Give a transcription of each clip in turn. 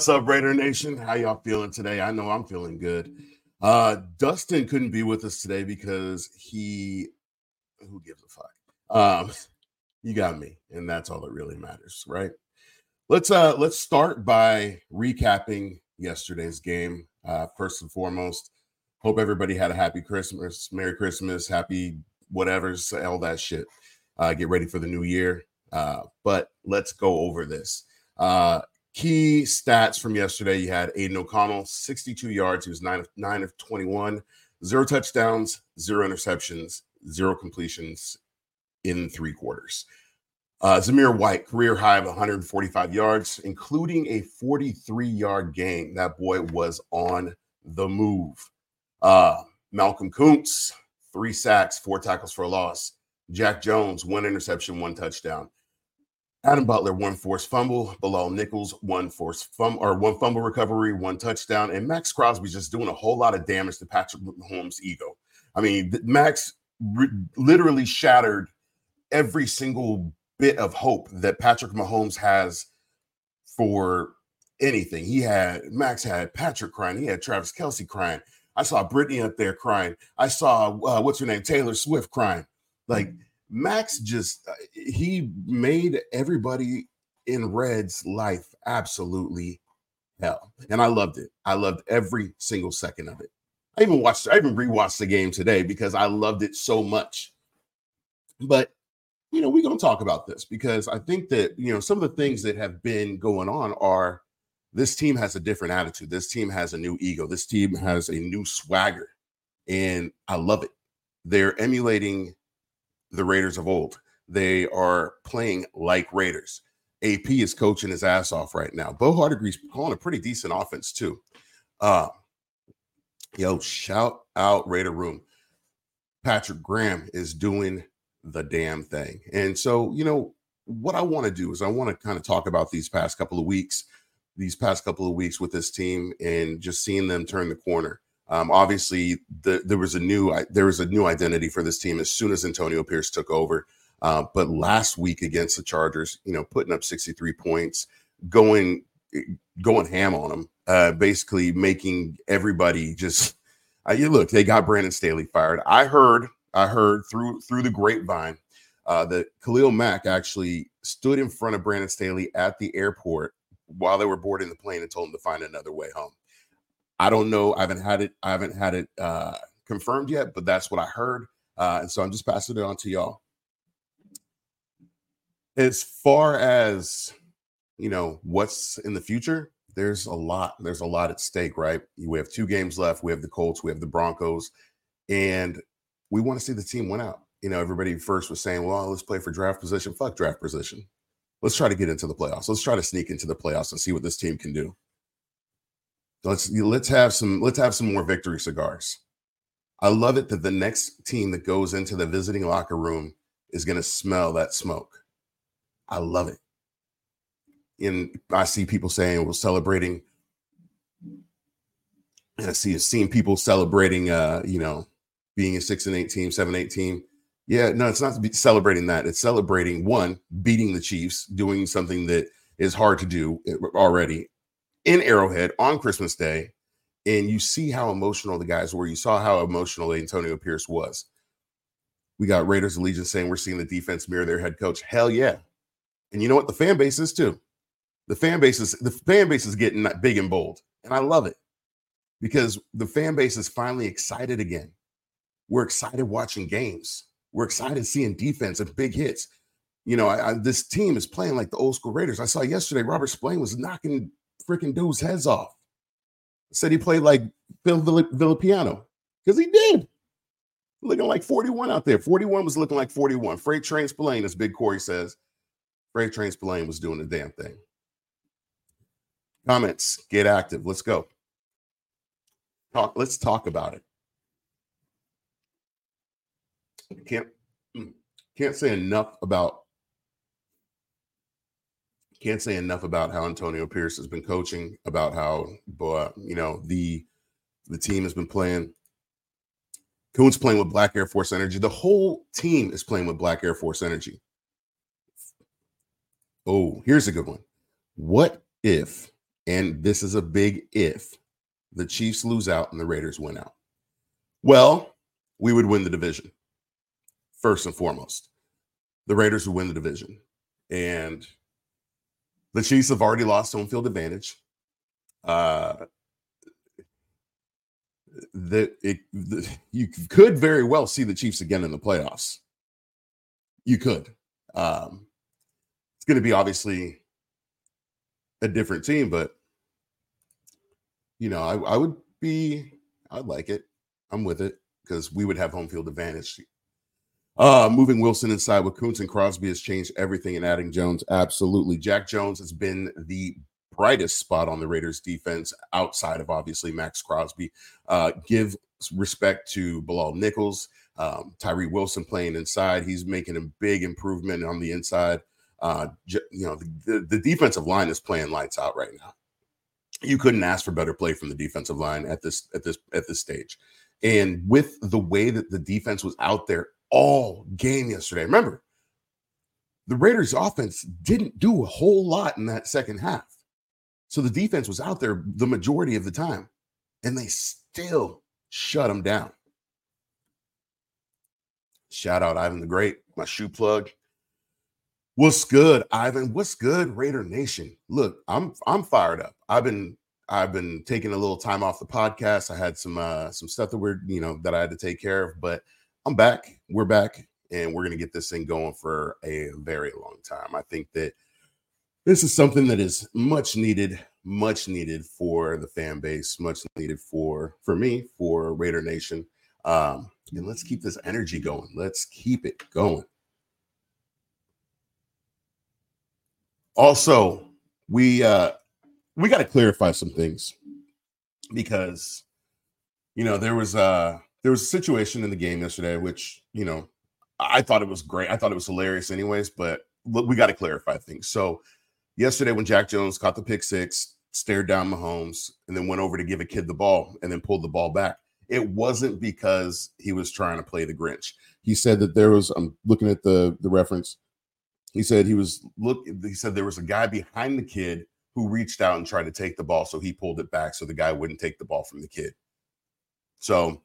what's up, Raider Nation? How y'all feeling today? I know I'm feeling good. Uh, Dustin couldn't be with us today because he, who gives a fuck? Um, you got me, and that's all that really matters, right? Let's uh let's start by recapping yesterday's game. Uh, first and foremost, hope everybody had a happy Christmas, Merry Christmas, happy whatever, all that shit. Uh, get ready for the new year. Uh, but let's go over this. Uh, key stats from yesterday you had Aidan O'Connell, 62 yards. He was nine of, nine of 21, zero touchdowns, zero interceptions, zero completions in three quarters. Uh, Zamir White, career high of 145 yards, including a 43 yard gain. That boy was on the move. Uh, Malcolm Koonce, three sacks, four tackles for a loss. Jack Jones, one interception, one touchdown. Adam Butler, one forced fumble. Bilal Nichols, one forced fumble or one fumble recovery, one touchdown. And Max Crosby just doing a whole lot of damage to Patrick Mahomes' ego. I mean, Max re- literally shattered every single bit of hope that Patrick Mahomes has for anything. He had Max had Patrick crying. He had Travis Kelce crying. I saw Brittany up there crying. I saw uh, what's her name, Taylor Swift crying. Like Max just uh, he made everybody in Red's life absolutely hell. And I loved it. I loved every single second of it. I even watched, I even rewatched the game today because I loved it so much. But you know, we're gonna talk about this because I think that you know some of the things that have been going on are this team has a different attitude. This team has a new ego. This team has a new swagger. And I love it. They're emulating the Raiders of old. They are playing like Raiders. AP is coaching his ass off right now. Bo Hardegree's calling a pretty decent offense too. Uh, yo, shout out Raider Room. Patrick Graham is doing the damn thing. And so, you know, what I want to do is I want to kind of talk about these past couple of weeks, these past couple of weeks with this team and just seeing them turn the corner. Um, obviously, the, there was a new there was a new identity for this team as soon as Antonio Pierce took over. Uh, but last week against the Chargers, you know, putting up 63 points, going going ham on them, uh, basically making everybody just. Uh, you look, they got Brandon Staley fired. I heard, I heard through through the grapevine uh, that Khalil Mack actually stood in front of Brandon Staley at the airport while they were boarding the plane and told him to find another way home. I don't know. I haven't had it. I haven't had it uh, confirmed yet, but that's what I heard, uh, and so I'm just passing it on to y'all. As far as you know, what's in the future? There's a lot. There's a lot at stake, right? We have two games left. We have the Colts. We have the Broncos, and we want to see the team win out. You know, everybody first was saying, "Well, let's play for draft position." Fuck draft position. Let's try to get into the playoffs. Let's try to sneak into the playoffs and see what this team can do. Let's let's have some let's have some more victory cigars. I love it that the next team that goes into the visiting locker room is going to smell that smoke. I love it. And I see people saying we're celebrating. And I see seeing people celebrating uh, you know, being a six and eight team, seven, eight team. Yeah, no, it's not celebrating that. It's celebrating one, beating the Chiefs, doing something that is hard to do eh, already, in Arrowhead on Christmas Day, and you see how emotional the guys were. You saw how emotional Antonio Pierce was. We got Raiders Allegiance saying we're seeing the defense mirror their head coach. Hell yeah. And you know what? The fan base is too. The fan base is the fan base is getting big and bold. And I love it because the fan base is finally excited again. We're excited watching games. We're excited seeing defense and big hits. You know, I, I, this team is playing like the old school Raiders. I saw yesterday Robert Spillane was knocking freaking dudes' heads off. Said he played like Phil Villapiano because he did. Looking like 41 out there. 41 was looking like 41. Freight Train Spillane, as Big Corey says. Freight Train Spillane was doing the damn thing. Comments, get active. Let's go. Talk. Let's talk about it. Can't mm, can't say enough about can't say enough about how Antonio Pierce has been coaching, about how boy, you know, the the team has been playing. Koonce playing with Black Air Force energy. The whole team is playing with Black Air Force energy. Oh, here's a good one. What if and this is a big if, the Chiefs lose out and the Raiders win out. Well, we would win the division first and foremost. The Raiders would win the division. And the Chiefs have already lost home field advantage. Uh, that it the, you could very well see the Chiefs again in the playoffs. You could. Um, it's going to be obviously a different team, but you know, I, I would be, I'd like it. I'm with it because we would have home field advantage. Uh, moving Wilson inside with Koonce and Crosby has changed everything, and adding Jones absolutely. Jack Jones has been the brightest spot on the Raiders defense outside of obviously Max Crosby. Uh, give respect to Bilal Nichols, um, Tyree Wilson playing inside. He's making a big improvement on the inside. Uh, you know, the, the defensive line is playing lights out right now. You couldn't ask for better play from the defensive line at this at this at this stage. And with the way that the defense was out there all game yesterday, remember the Raiders offense didn't do a whole lot in that second half. So the defense was out there the majority of the time, and they still shut them down. Shout out Ivan the Great, my shoe plug. What's good, Ivan? What's good, Raider Nation? Look, I'm I'm fired up. I've been I've been taking a little time off the podcast. I had some uh some stuff that we're you know that I had to take care of, but I'm back. We're back, and we're gonna get this thing going for a very long time. I think that this is something that is much needed, much needed for the fan base, much needed for for me, for Raider Nation. Um, and let's keep this energy going. Let's keep it going. Also, we uh we got to clarify some things because you know there was uh there was a situation in the game yesterday which you know I thought it was great. I thought it was hilarious anyways, but we got to clarify things. So yesterday when Jack Jones caught the pick six, stared down Mahomes, and then went over to give a kid the ball and then pulled the ball back. It wasn't because he was trying to play the Grinch. He said that there was, I'm looking at the the reference. He said he was look, he said there was a guy behind the kid who reached out and tried to take the ball. So he pulled it back so the guy wouldn't take the ball from the kid. So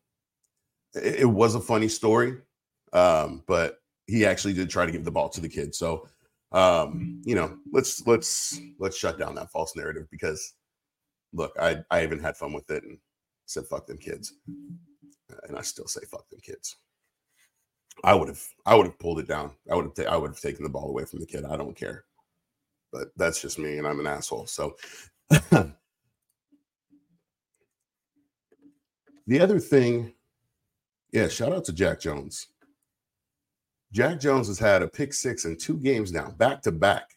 it, it was a funny story. Um, but he actually did try to give the ball to the kid. So um, you know, let's let's let's shut down that false narrative because look, I I even had fun with it and said fuck them kids. And I still say fuck them kids. I would have I would have pulled it down. I would have ta- I would have taken the ball away from the kid. I don't care. But that's just me and I'm an asshole. So the other thing, yeah, shout out to Jack Jones. Jack Jones has had a pick six in two games now, back to back.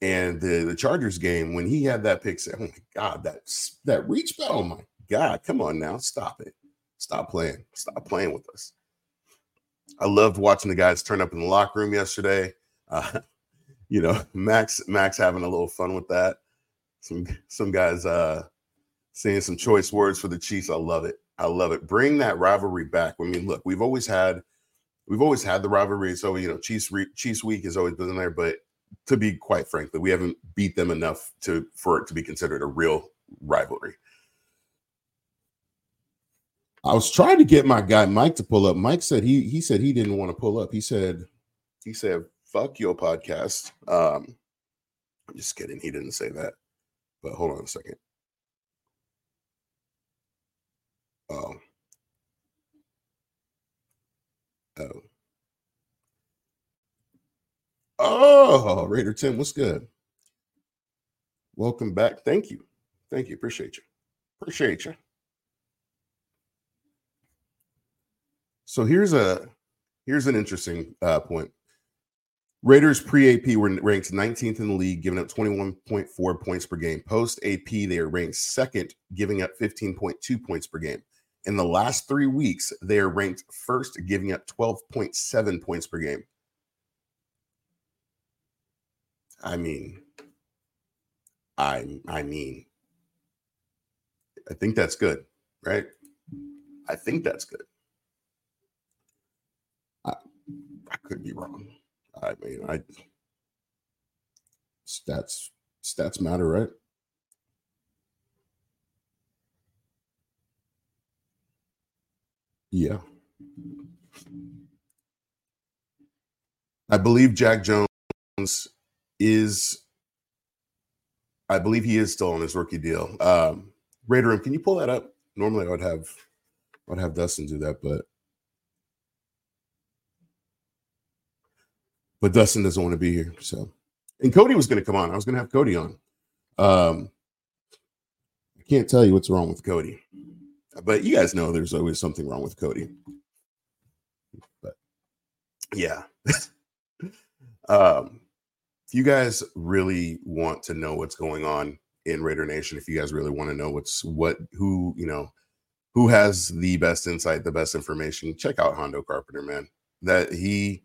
And the, the Chargers game, when he had that pick six, oh my God, that, that reach, oh my God, come on now, stop it. Stop playing. Stop playing with us. I loved watching the guys turn up in the locker room yesterday. Uh, you know, Max Max having a little fun with that. Some some guys uh saying some choice words for the Chiefs. I love it. I love it. Bring that rivalry back. I mean, look, we've always had we've always had the rivalry. So you know, Chiefs Chiefs week has always been there, but to be quite frankly, we haven't beat them enough to for it to be considered a real rivalry. I was trying to get my guy Mike to pull up. Mike said he he said he didn't want to pull up. He said he said fuck your podcast. Um, I'm just kidding. He didn't say that. But hold on a second. Oh. Oh. Oh, Raider Tim, what's good? Welcome back. Thank you. Thank you. Appreciate you. Appreciate you. So here's a here's an interesting uh, point. Raiders pre AP were ranked 19th in the league, giving up 21.4 points per game. Post AP, they are ranked second, giving up 15.2 points per game. In the last three weeks, they are ranked first, giving up 12.7 points per game. I mean, I I mean, I think that's good, right? I think that's good. I, I could be wrong. I mean, I stats stats matter, right? Yeah. I believe Jack Jones is, I believe he is still on his rookie deal. Um, Raider can you pull that up? Normally I would have, I would have Dustin do that, but but Dustin doesn't want to be here. So, and Cody was going to come on. I was going to have Cody on. Um, I can't tell you what's wrong with Cody, but you guys know there's always something wrong with Cody. But yeah. um, if you guys really want to know what's going on in Raider Nation, if you guys really want to know what's what, who, you know, who has the best insight, the best information, check out Hondo Carpenter, man. That he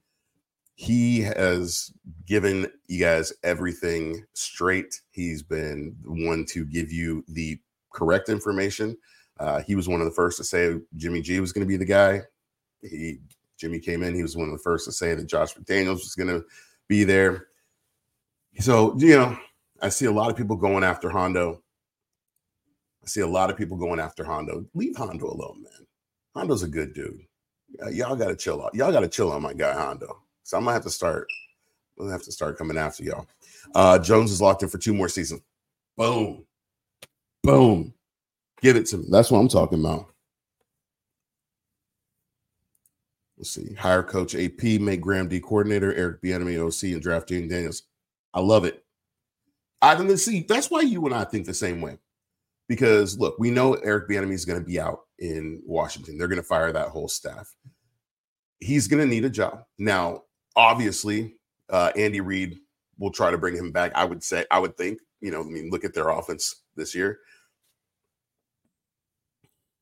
he has given you guys everything straight. He's been one to give you the correct information. Uh, he was one of the first to say Jimmy G was going to be the guy. He Jimmy came in. He was one of the first to say that Josh McDaniels was going to be there. So you know, I see a lot of people going after Hondo. I see a lot of people going after Hondo. Leave Hondo alone, man. Hondo's a good dude. y'all got to chill out. Y'all got to chill on my guy Hondo. So I'm gonna have to start. I'm gonna have to start coming after y'all. Uh, Jones is locked in for two more seasons. Boom, boom. Give it to me. That's what I'm talking about. Let's see. Hire coach AP, make Graham D coordinator, Eric Bieniemy OC, and draft Jayden Daniels. I love it. I didn't see. That's why you and I think the same way. Because look, we know Eric Bieniemy is going to be out in Washington. They're going to fire that whole staff. He's going to need a job now obviously, uh, Andy Reid will try to bring him back. I would say, I would think, you know, I mean, look at their offense this year.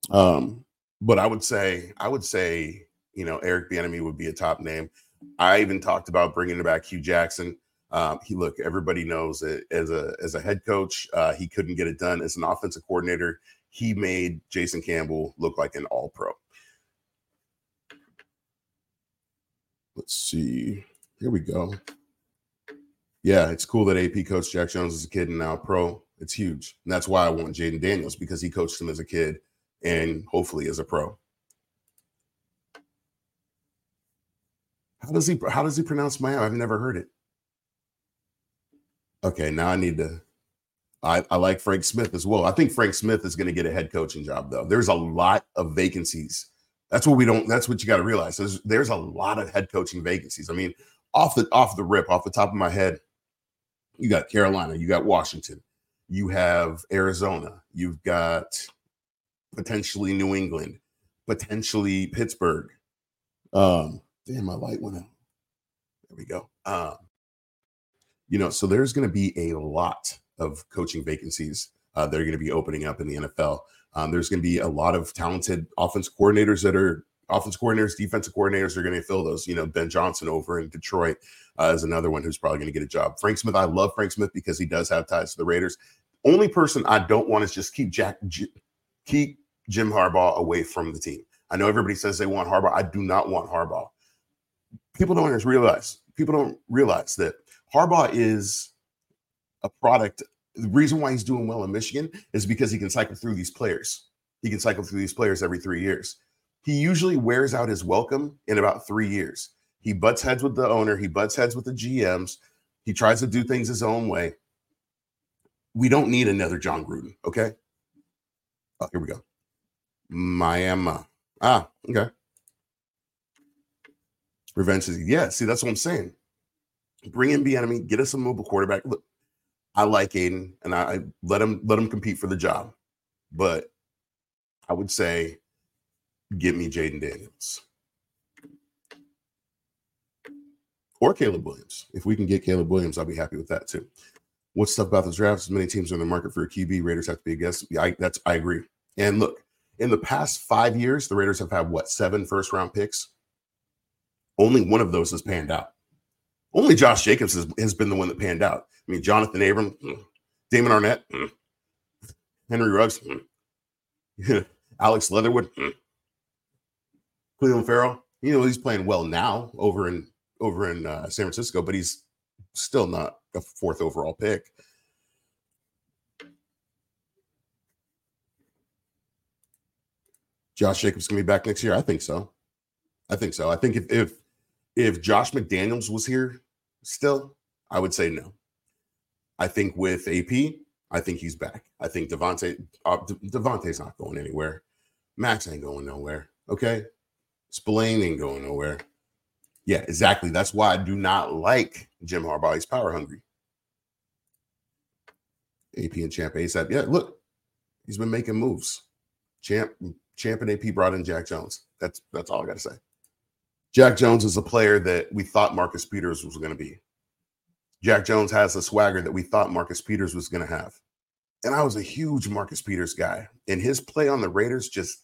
Um, but I would say, I would say, you know, Eric Bieniemy would be a top name. I even talked about bringing back Hue Jackson. Um, he look, everybody knows that as a as a head coach, uh, he couldn't get it done. As an offensive coordinator, he made Jason Campbell look like an All Pro. Let's see. Here we go. Yeah, it's cool that AP coach Jack Jones is a kid and now a pro. It's huge. And that's why I want Jayden Daniels because he coached him as a kid and hopefully as a pro. How does he how does he pronounce Miami? I've never heard it. Okay, now I need to I, I like Frank Smith as well. I think Frank Smith is going to get a head coaching job though. There's a lot of vacancies that's what we don't. That's what you got to realize. There's, there's a lot of head coaching vacancies. I mean, off the off the rip, off the top of my head, you got Carolina, you got Washington, you have Arizona, you've got potentially New England, potentially Pittsburgh. Um, damn, my light went out. There we go. Um, you know, so there's going to be a lot of coaching vacancies uh, that are going to be opening up in the NFL. Um, there's going to be a lot of talented offense coordinators that are offense coordinators, defensive coordinators are going to fill those. You know, Ben Johnson over in Detroit uh, is another one who's probably going to get a job. Frank Smith, I love Frank Smith because he does have ties to the Raiders. Only person I don't want is just keep Jack, J- keep Jim Harbaugh away from the team. I know everybody says they want Harbaugh. I do not want Harbaugh. People don't realize. People don't realize that Harbaugh is a product the reason why he's doing well in Michigan is because he can cycle through these players. He can cycle through these players every three years. He usually wears out his welcome in about three years. He butts heads with the owner, he butts heads with the GMs, he tries to do things his own way. We don't need another Jon Gruden, okay? Oh, here we go. Miami. Ah, okay. Revenge is yeah. See, that's what I'm saying. Bring in Bieniemy, get us a mobile quarterback. Look, I like Aidan, and I let him let him compete for the job. But I would say, give me Jayden Daniels or Caleb Williams. If we can get Caleb Williams, I'll be happy with that too. What's tough about the draft is many teams are in the market for a QB. Raiders have to be a guest. I, that's I agree. And look, in the past five years, the Raiders have had what seven first round picks. Only one of those has panned out. Only Josh Jacobs has, has been the one that panned out. I mean, Jonathan Abram, mm, Damon Arnette, mm, Henry Ruggs, mm, Alex Leatherwood, Clelin Ferrell. You know, he's playing well now over in over in uh, San Francisco, but he's still not a fourth overall pick. Josh Jacobs gonna be back next year? I think so. I think so. I think if if if Josh McDaniels was here still, I would say no. I think with AP, I think he's back. I think Davante uh, Davante's not going anywhere. Max ain't going nowhere. Okay, Spillane ain't going nowhere. Yeah, exactly. That's why I do not like Jim Harbaugh. He's power hungry. AP and Champ ASAP. Yeah, look, he's been making moves. Champ, Champ and AP brought in Jack Jones. That's that's all I got to say. Jack Jones is a player that we thought Marcus Peters was going to be. Jack Jones has the swagger that we thought Marcus Peters was going to have. And I was a huge Marcus Peters guy. And his play on the Raiders just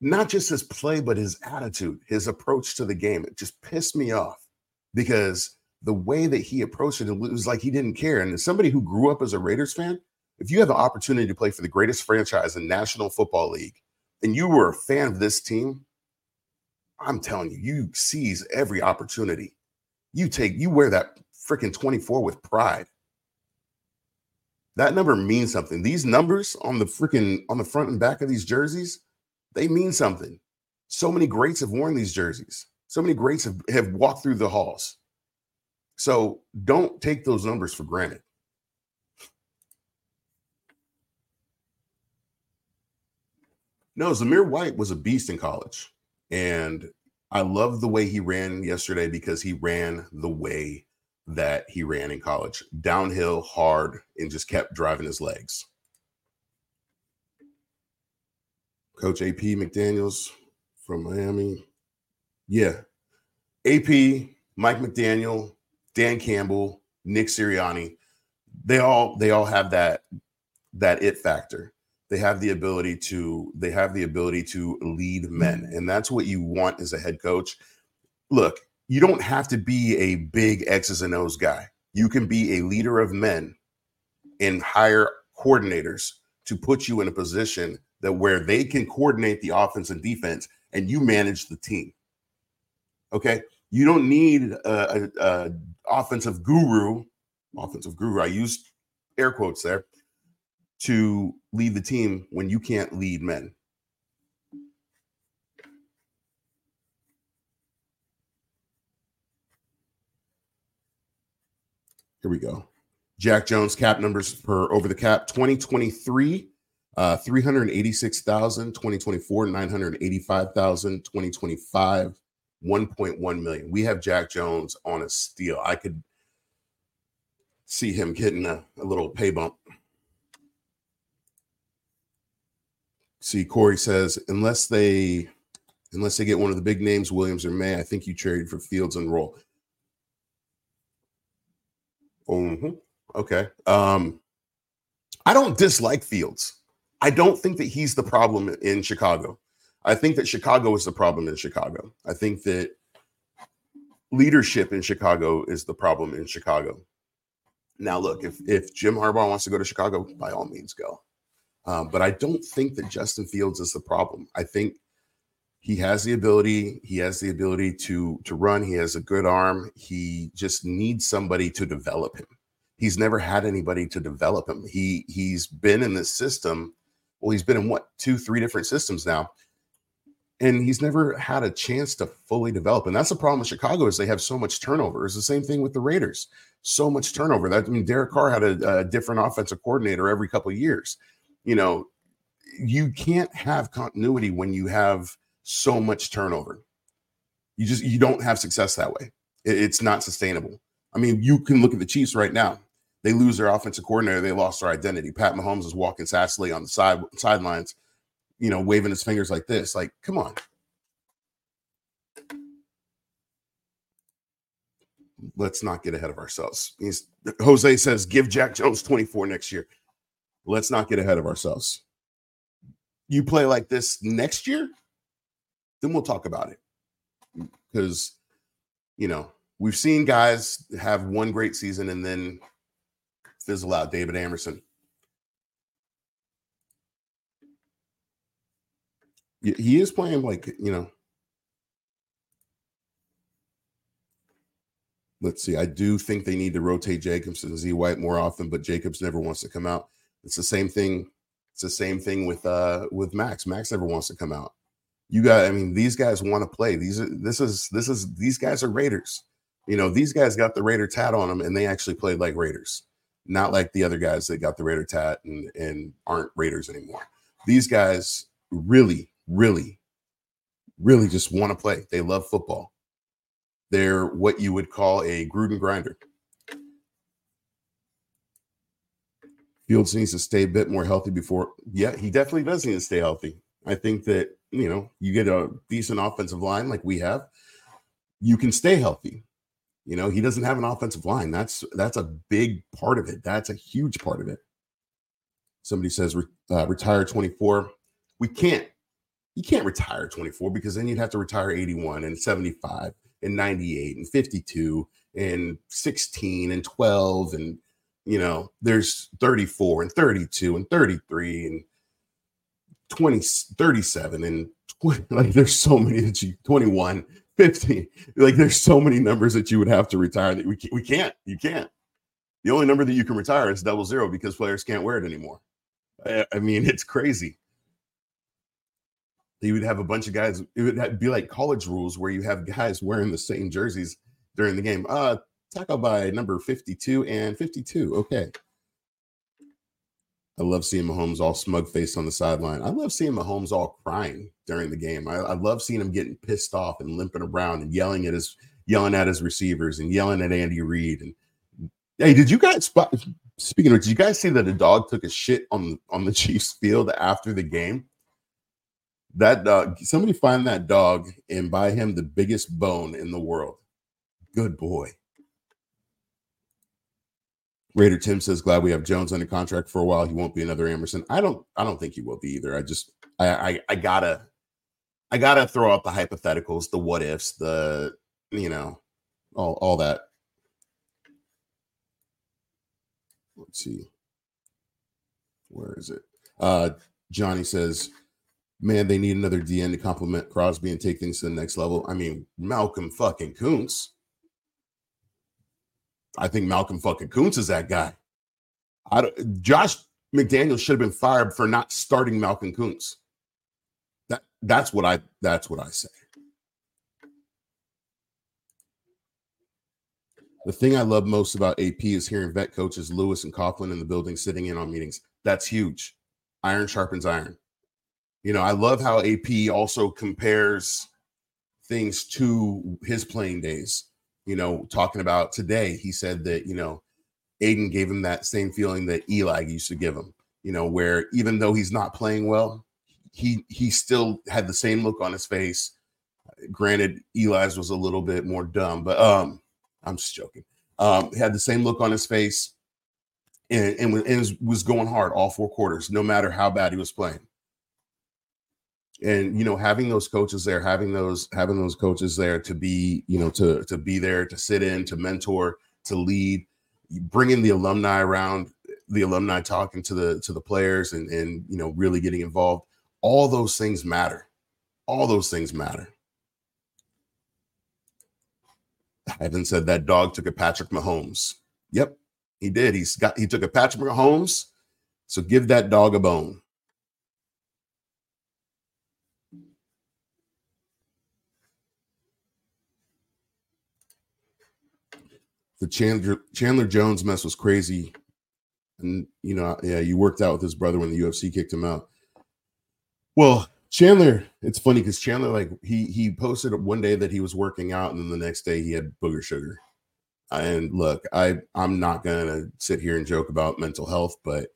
not just his play, but his attitude, his approach to the game. It just pissed me off because the way that he approached it, it was like he didn't care. And as somebody who grew up as a Raiders fan, if you have the opportunity to play for the greatest franchise in National Football League and you were a fan of this team, I'm telling you, you seize every opportunity. You take, you wear that freaking 24 with pride. That number means something. These numbers on the freaking on the front and back of these jerseys, they mean something. So many greats have worn these jerseys. So many greats have, have walked through the halls. So don't take those numbers for granted. No, Zamir White was a beast in college. And I love the way he ran yesterday because he ran the way that he ran in college downhill, hard, and just kept driving his legs. Coach AP McDaniels from Miami. Yeah. AP, Mike McDaniel, Dan Campbell, Nick Sirianni, they all they all have that that it factor. They have the ability to they have the ability to lead men, mm-hmm. and that's what you want as a head coach. Look, you don't have to be a big X's and O's guy. You can be a leader of men and hire coordinators to put you in a position that where they can coordinate the offense and defense and you manage the team. Okay. You don't need a, a, a offensive guru, offensive guru. I used air quotes there to lead the team when you can't lead men. Here we go. Jack Jones cap numbers per over the cap 2023 uh 386,000 2024 985,000 2025 1.1 million. We have Jack Jones on a steal. I could see him getting a, a little pay bump See, Corey says unless they unless they get one of the big names, Williams or Maye, I think you traded for Fields and roll. Mm-hmm. Okay. Um, I don't dislike Fields. I don't think that he's the problem in Chicago. I think that Chicago is the problem in Chicago. I think that leadership in Chicago is the problem in Chicago. Now, look, if if Jim Harbaugh wants to go to Chicago, by all means, go. Um, but I don't think that Justin Fields is the problem. I think he has the ability. He has the ability to to run. He has a good arm. He just needs somebody to develop him. He's never had anybody to develop him. He he's been in this system. Well, he's been in what two, three different systems now, and he's never had a chance to fully develop. And that's the problem with Chicago is they have so much turnover. It's the same thing with the Raiders. So much turnover. That I mean, Derek Carr had a, a different offensive coordinator every couple of years you know, you can't have continuity when you have so much turnover. You just you don't have success that way. It, it's not sustainable. I mean, you can look at the Chiefs right now. They lose their offensive coordinator. They lost their identity. Pat Mahomes is walking sassily on the side sidelines, you know, waving his fingers like this. Like, come on. Let's not get ahead of ourselves. He's, Jose says, give Jack Jones 24 next year let's not get ahead of ourselves. You play like this next year, then we'll talk about it. Mm, because, you know, we've seen guys have one great season and then fizzle out. David Amerson. He is playing like, you know, let's see. I do think they need to rotate Jacobs and Z White more often, but Jacobs never wants to come out. It's the same thing It's the same thing with uh with Max. Max never wants to come out. You got, I mean, these guys want to play. These are this is this is these guys are Raiders. You know, these guys got the Raider tat on them, and they actually played like Raiders, not like the other guys that got the Raider tat and and aren't Raiders anymore. These guys really, really, really just want to play. They love football. They're what you would call a Gruden grinder. Fields needs to stay a bit more healthy before. Yeah, he definitely does need to stay healthy. I think that, you know, you get a decent offensive line like we have, you can stay healthy. You know, he doesn't have an offensive line. That's that's a big part of it. That's a huge part of it. Somebody says uh, retire 24. We can't. You can't retire 24 because then you'd have to retire 81 and 75 and 98 and 52 and 16 and 12 and you know there's 34 and 32 and 33 and 20 37 and 20, like there's so many that you 21 15 like there's so many numbers that you would have to retire that we can't, we can't you can't the only number that you can retire is double zero because players can't wear it anymore I, I mean it's crazy you would have a bunch of guys it would be like college rules where you have guys wearing the same jerseys during the game uh tackle by number 52 and 52. Okay. I love seeing Mahomes all smug faced on the sideline. I love seeing Mahomes all crying during the game. I, I, love seeing him getting pissed off and limping around and yelling at his yelling at his receivers and yelling at Andy Reid. And hey, did you guys spot? speaking of did you guys see that a dog took a shit on on the Chiefs field after the game? That dog, somebody find that dog and buy him the biggest bone in the world. Good boy. Raider Tim says, "Glad we have Jones under contract for a while. He won't be another Amerson. I don't. I don't think he will be either. I just. I. I, I gotta. I gotta throw out the hypotheticals, the what ifs, the you know, all all that. Let's see. Where is it? Uh, Johnny says, "Man, they need another DN to complement Crosby and take things to the next level." I mean, Malcolm fucking Koonce I think Malcolm fucking Koonce is that guy. I don't, Josh McDaniel should have been fired for not starting Malcolm Koonce. That that's what I that's what I say. The thing I love most about AP is hearing vet coaches Lewis and Coughlin in the building sitting in on meetings. That's huge. Iron sharpens iron. You know, I love how AP also compares things to his playing days you know, talking about today, he said that, you know, Aidan gave him that same feeling that Eli used to give him, you know, where even though he's not playing well, he he still had the same look on his face. Granted, Eli's was a little bit more dumb, but um, I'm just joking. Um, had the same look on his face and, and, and was going hard all four quarters, no matter how bad he was playing and you know having those coaches there having those having those coaches there to be you know to to be there to sit in to mentor to lead bringing the alumni around the alumni talking to the to the players and and you know really getting involved all those things matter all those things matter Ivan said that dog took a Patrick Mahomes. Yep, he did. He's got he took a Patrick Mahomes. So give that dog a bone. The Chandler Chandler Jones mess was crazy. And you know, yeah, you worked out with his brother when the UFC kicked him out. Well, Chandler, it's funny because Chandler, like he he posted one day that he was working out, and then the next day he had booger sugar. And look, I I'm not gonna sit here and joke about mental health, but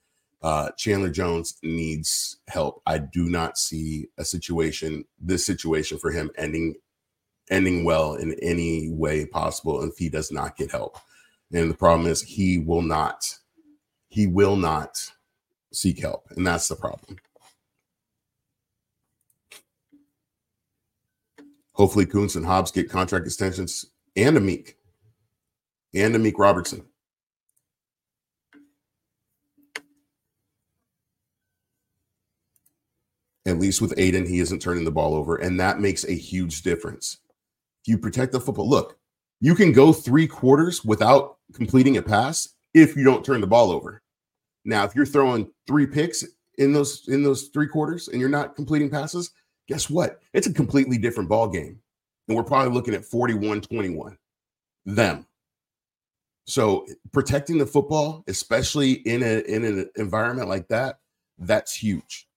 uh, Chandler Jones needs help. I do not see a situation, this situation for him ending ending well in any way possible if he does not get help. And the problem is he will not, he will not seek help. And that's the problem. Hopefully Koonce and Hobbs get contract extensions and Amik and Amik Robertson. At least with Aidan, he isn't turning the ball over, and that makes a huge difference you protect the football? Look, you can go three quarters without completing a pass if you don't turn the ball over. Now, if you're throwing three picks in those in those three quarters and you're not completing passes, guess what? It's a completely different ball game. And we're probably looking at 41-21. Them. So protecting the football, especially in a in an environment like that, that's huge.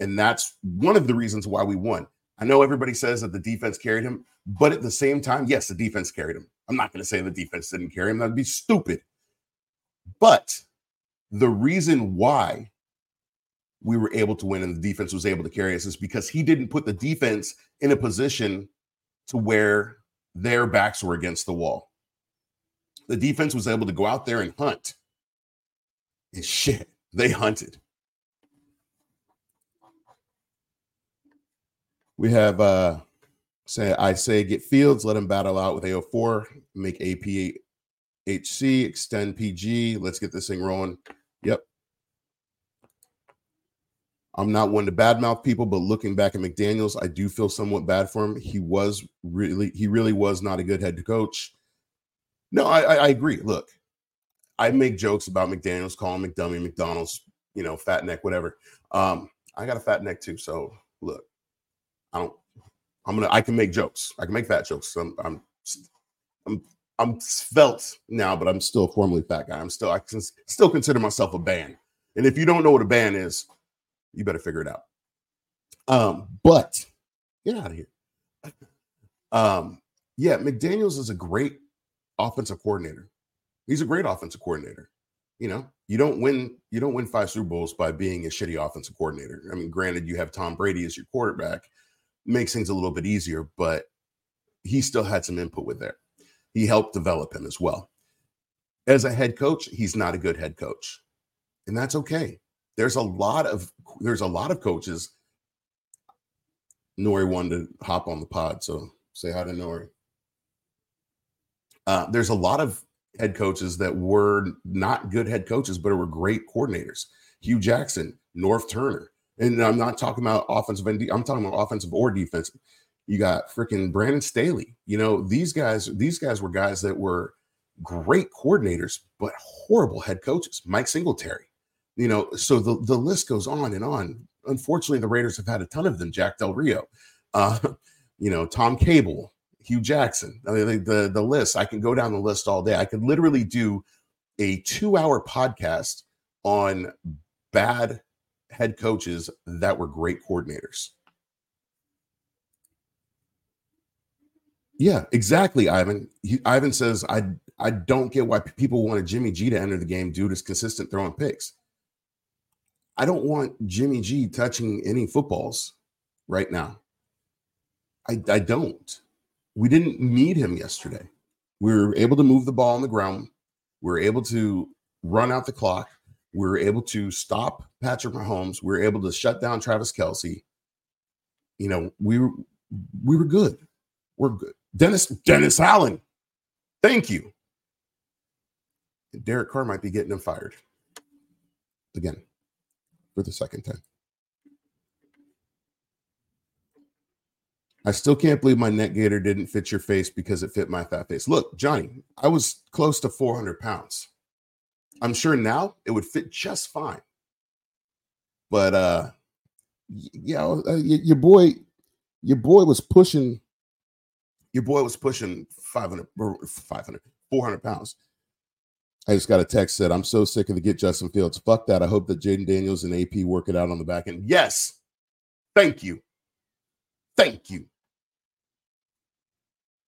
And that's one of the reasons why we won. I know everybody says that the defense carried him, but at the same time, yes, the defense carried him. I'm not going to say the defense didn't carry him. That'd be stupid. But the reason why we were able to win and the defense was able to carry us is because he didn't put the defense in a position to where their backs were against the wall. The defense was able to go out there and hunt. And shit, they hunted. We have uh say I say get Fields, let him battle out with AO4, make AP HC, extend PG. Let's get this thing rolling. Yep. I'm not one to badmouth people, but looking back at McDaniels, I do feel somewhat bad for him. He was really, he really was not a good head to coach. No, I, I, I agree. Look, I make jokes about McDaniels, calling McDummy, McDonald's, you know, fat neck, whatever. Um, I got a fat neck too. So look, I don't. I'm gonna. I can make jokes. I can make fat jokes. I'm. I'm. I'm. I'm svelte now, but I'm still a formerly fat guy. I'm still. I can still consider myself a band. And if you don't know what a band is, you better figure it out. Um, but get out of here. Um, yeah, McDaniels is a great offensive coordinator. He's a great offensive coordinator. You know, you don't win you don't win five Super Bowls by being a shitty offensive coordinator. I mean, granted, you have Tom Brady as your quarterback, makes things a little bit easier, but he still had some input with there. He helped develop him as well. As a head coach, he's not a good head coach. And that's okay. There's a lot of there's a lot of coaches. Nori wanted to hop on the pod, so say hi to Nori. Uh, there's a lot of head coaches that were not good head coaches, but were great coordinators. Hue Jackson, Norv Turner, and I'm not talking about offensive and I'm talking about offensive or defensive. You got freaking Brandon Staley. You know, these guys, these guys were guys that were great coordinators, but horrible head coaches. Mike Singletary. You know, so the, the list goes on and on. Unfortunately, the Raiders have had a ton of them. Jack Del Rio, uh, you know, Tom Cable, Hue Jackson. I mean, the, the list, I can go down the list all day. I could literally do a two hour podcast on bad head coaches that were great coordinators. Yeah, exactly, Ivan. He, Ivan says, I I don't get why people wanted Jimmy G to enter the game due to his consistent throwing picks. I don't want Jimmy G touching any footballs right now. I, I don't. We didn't need him yesterday. We were able to move the ball on the ground. We were able to run out the clock. We were able to stop Patrick Mahomes. We were able to shut down Travis Kelce. You know, we were we were good. We're good. Dennis Dennis Allen. Thank you. Derek Carr might be getting him fired again for the second time. I still can't believe my net gator didn't fit your face because it fit my fat face. Look, Johnny, I was close to 400 pounds. I'm sure now it would fit just fine. But uh yeah, uh, your boy your boy was pushing your boy was pushing 500 500 400 pounds. I just got a text said, I'm so sick of the get Justin Fields. Fuck that. I hope that Jayden Daniels and AP work it out on the back end. Yes. Thank you. Thank you.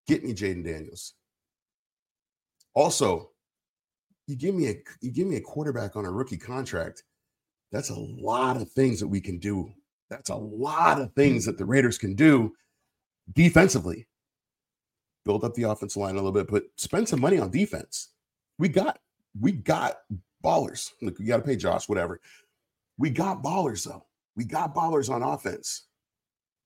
Get me Jayden Daniels. Also, you give me a you give me a quarterback on a rookie contract. That's a lot of things that we can do. That's a lot of things that the Raiders can do defensively. Build up the offensive line a little bit, but spend some money on defense. We got we got ballers. Look, you got to pay Josh, whatever. We got ballers though. We got ballers on offense.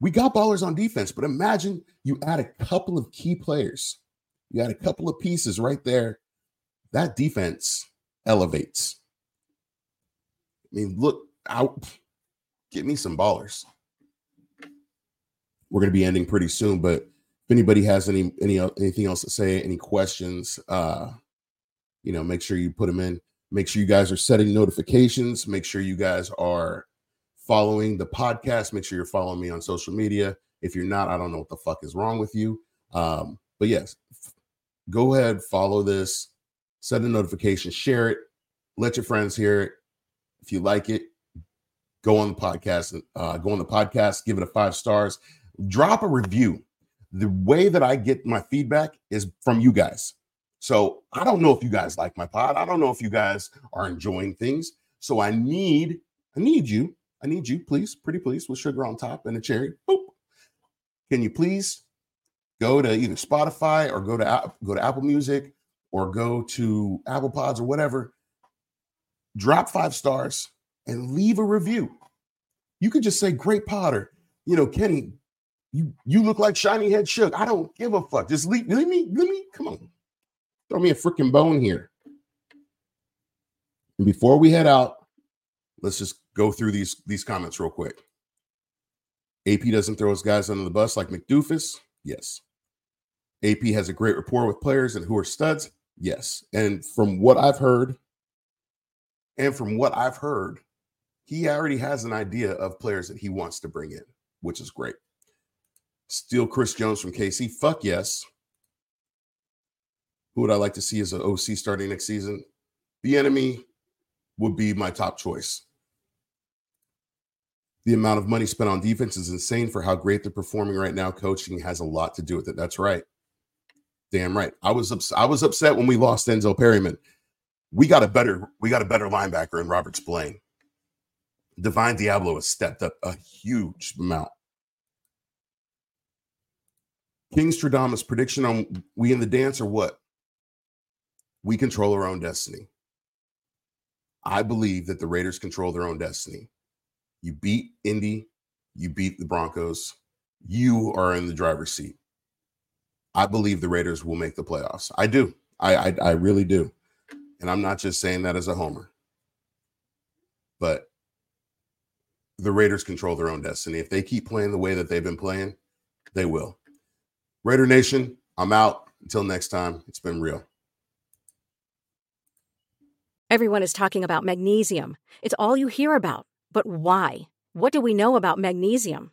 We got ballers on defense, but imagine you add a couple of key players. You add a couple of pieces right there that defense elevates. I mean, look out, get me some ballers. We're going to be ending pretty soon, but if anybody has any any anything else to say, any questions, uh, you know, make sure you put them in. Make sure you guys are setting notifications. Make sure you guys are following the podcast. Make sure you're following me on social media. If you're not, I don't know what the fuck is wrong with you. Um, but yes, go ahead, follow this, set a notification, share it, let your friends hear it. If you like it, go on the podcast, uh, go on the podcast, give it a five stars, drop a review. The way that I get my feedback is from you guys. So I don't know if you guys like my pod. I don't know if you guys are enjoying things. So I need, I need you. I need you, please, pretty please, with sugar on top and a cherry. Boop. Can you please go to either Spotify or go to go to Apple Music or go to Apple Pods or whatever. Drop five stars and leave a review. You could just say, "Great Potter." You know, Kenny, you you look like shiny head shook. I don't give a fuck. Just leave, leave me, let me, come on. Throw me a freaking bone here. And before we head out, let's just go through these these comments real quick. AP doesn't throw his guys under the bus like McDoofus. Yes. AP has a great rapport with players and who are studs. Yes. And from what I've heard, and from what I've heard, he already has an idea of players that he wants to bring in, which is great. Steal Chris Jones from KC. Fuck yes. Who would I like to see as an OC starting next season? Bieniemy would be my top choice. The amount of money spent on defense is insane for how great they're performing right now. Coaching has a lot to do with it. That's right. Damn right. I was ups- I was upset when we lost Denzel Perryman. We got a better we got a better linebacker in Robert Spillane. Divine Deablo has stepped up a huge amount. King Stradamus prediction on we in the dance or what? We control our own destiny. I believe that the Raiders control their own destiny. You beat Indy, you beat the Broncos, you are in the driver's seat. I believe the Raiders will make the playoffs. I do. I, I, I really do. And I'm not just saying that as a homer. But the Raiders control their own destiny. If they keep playing the way that they've been playing, they will. Raider Nation, I'm out. Until next time, it's been real. Everyone is talking about magnesium. It's all you hear about. But why? What do we know about magnesium?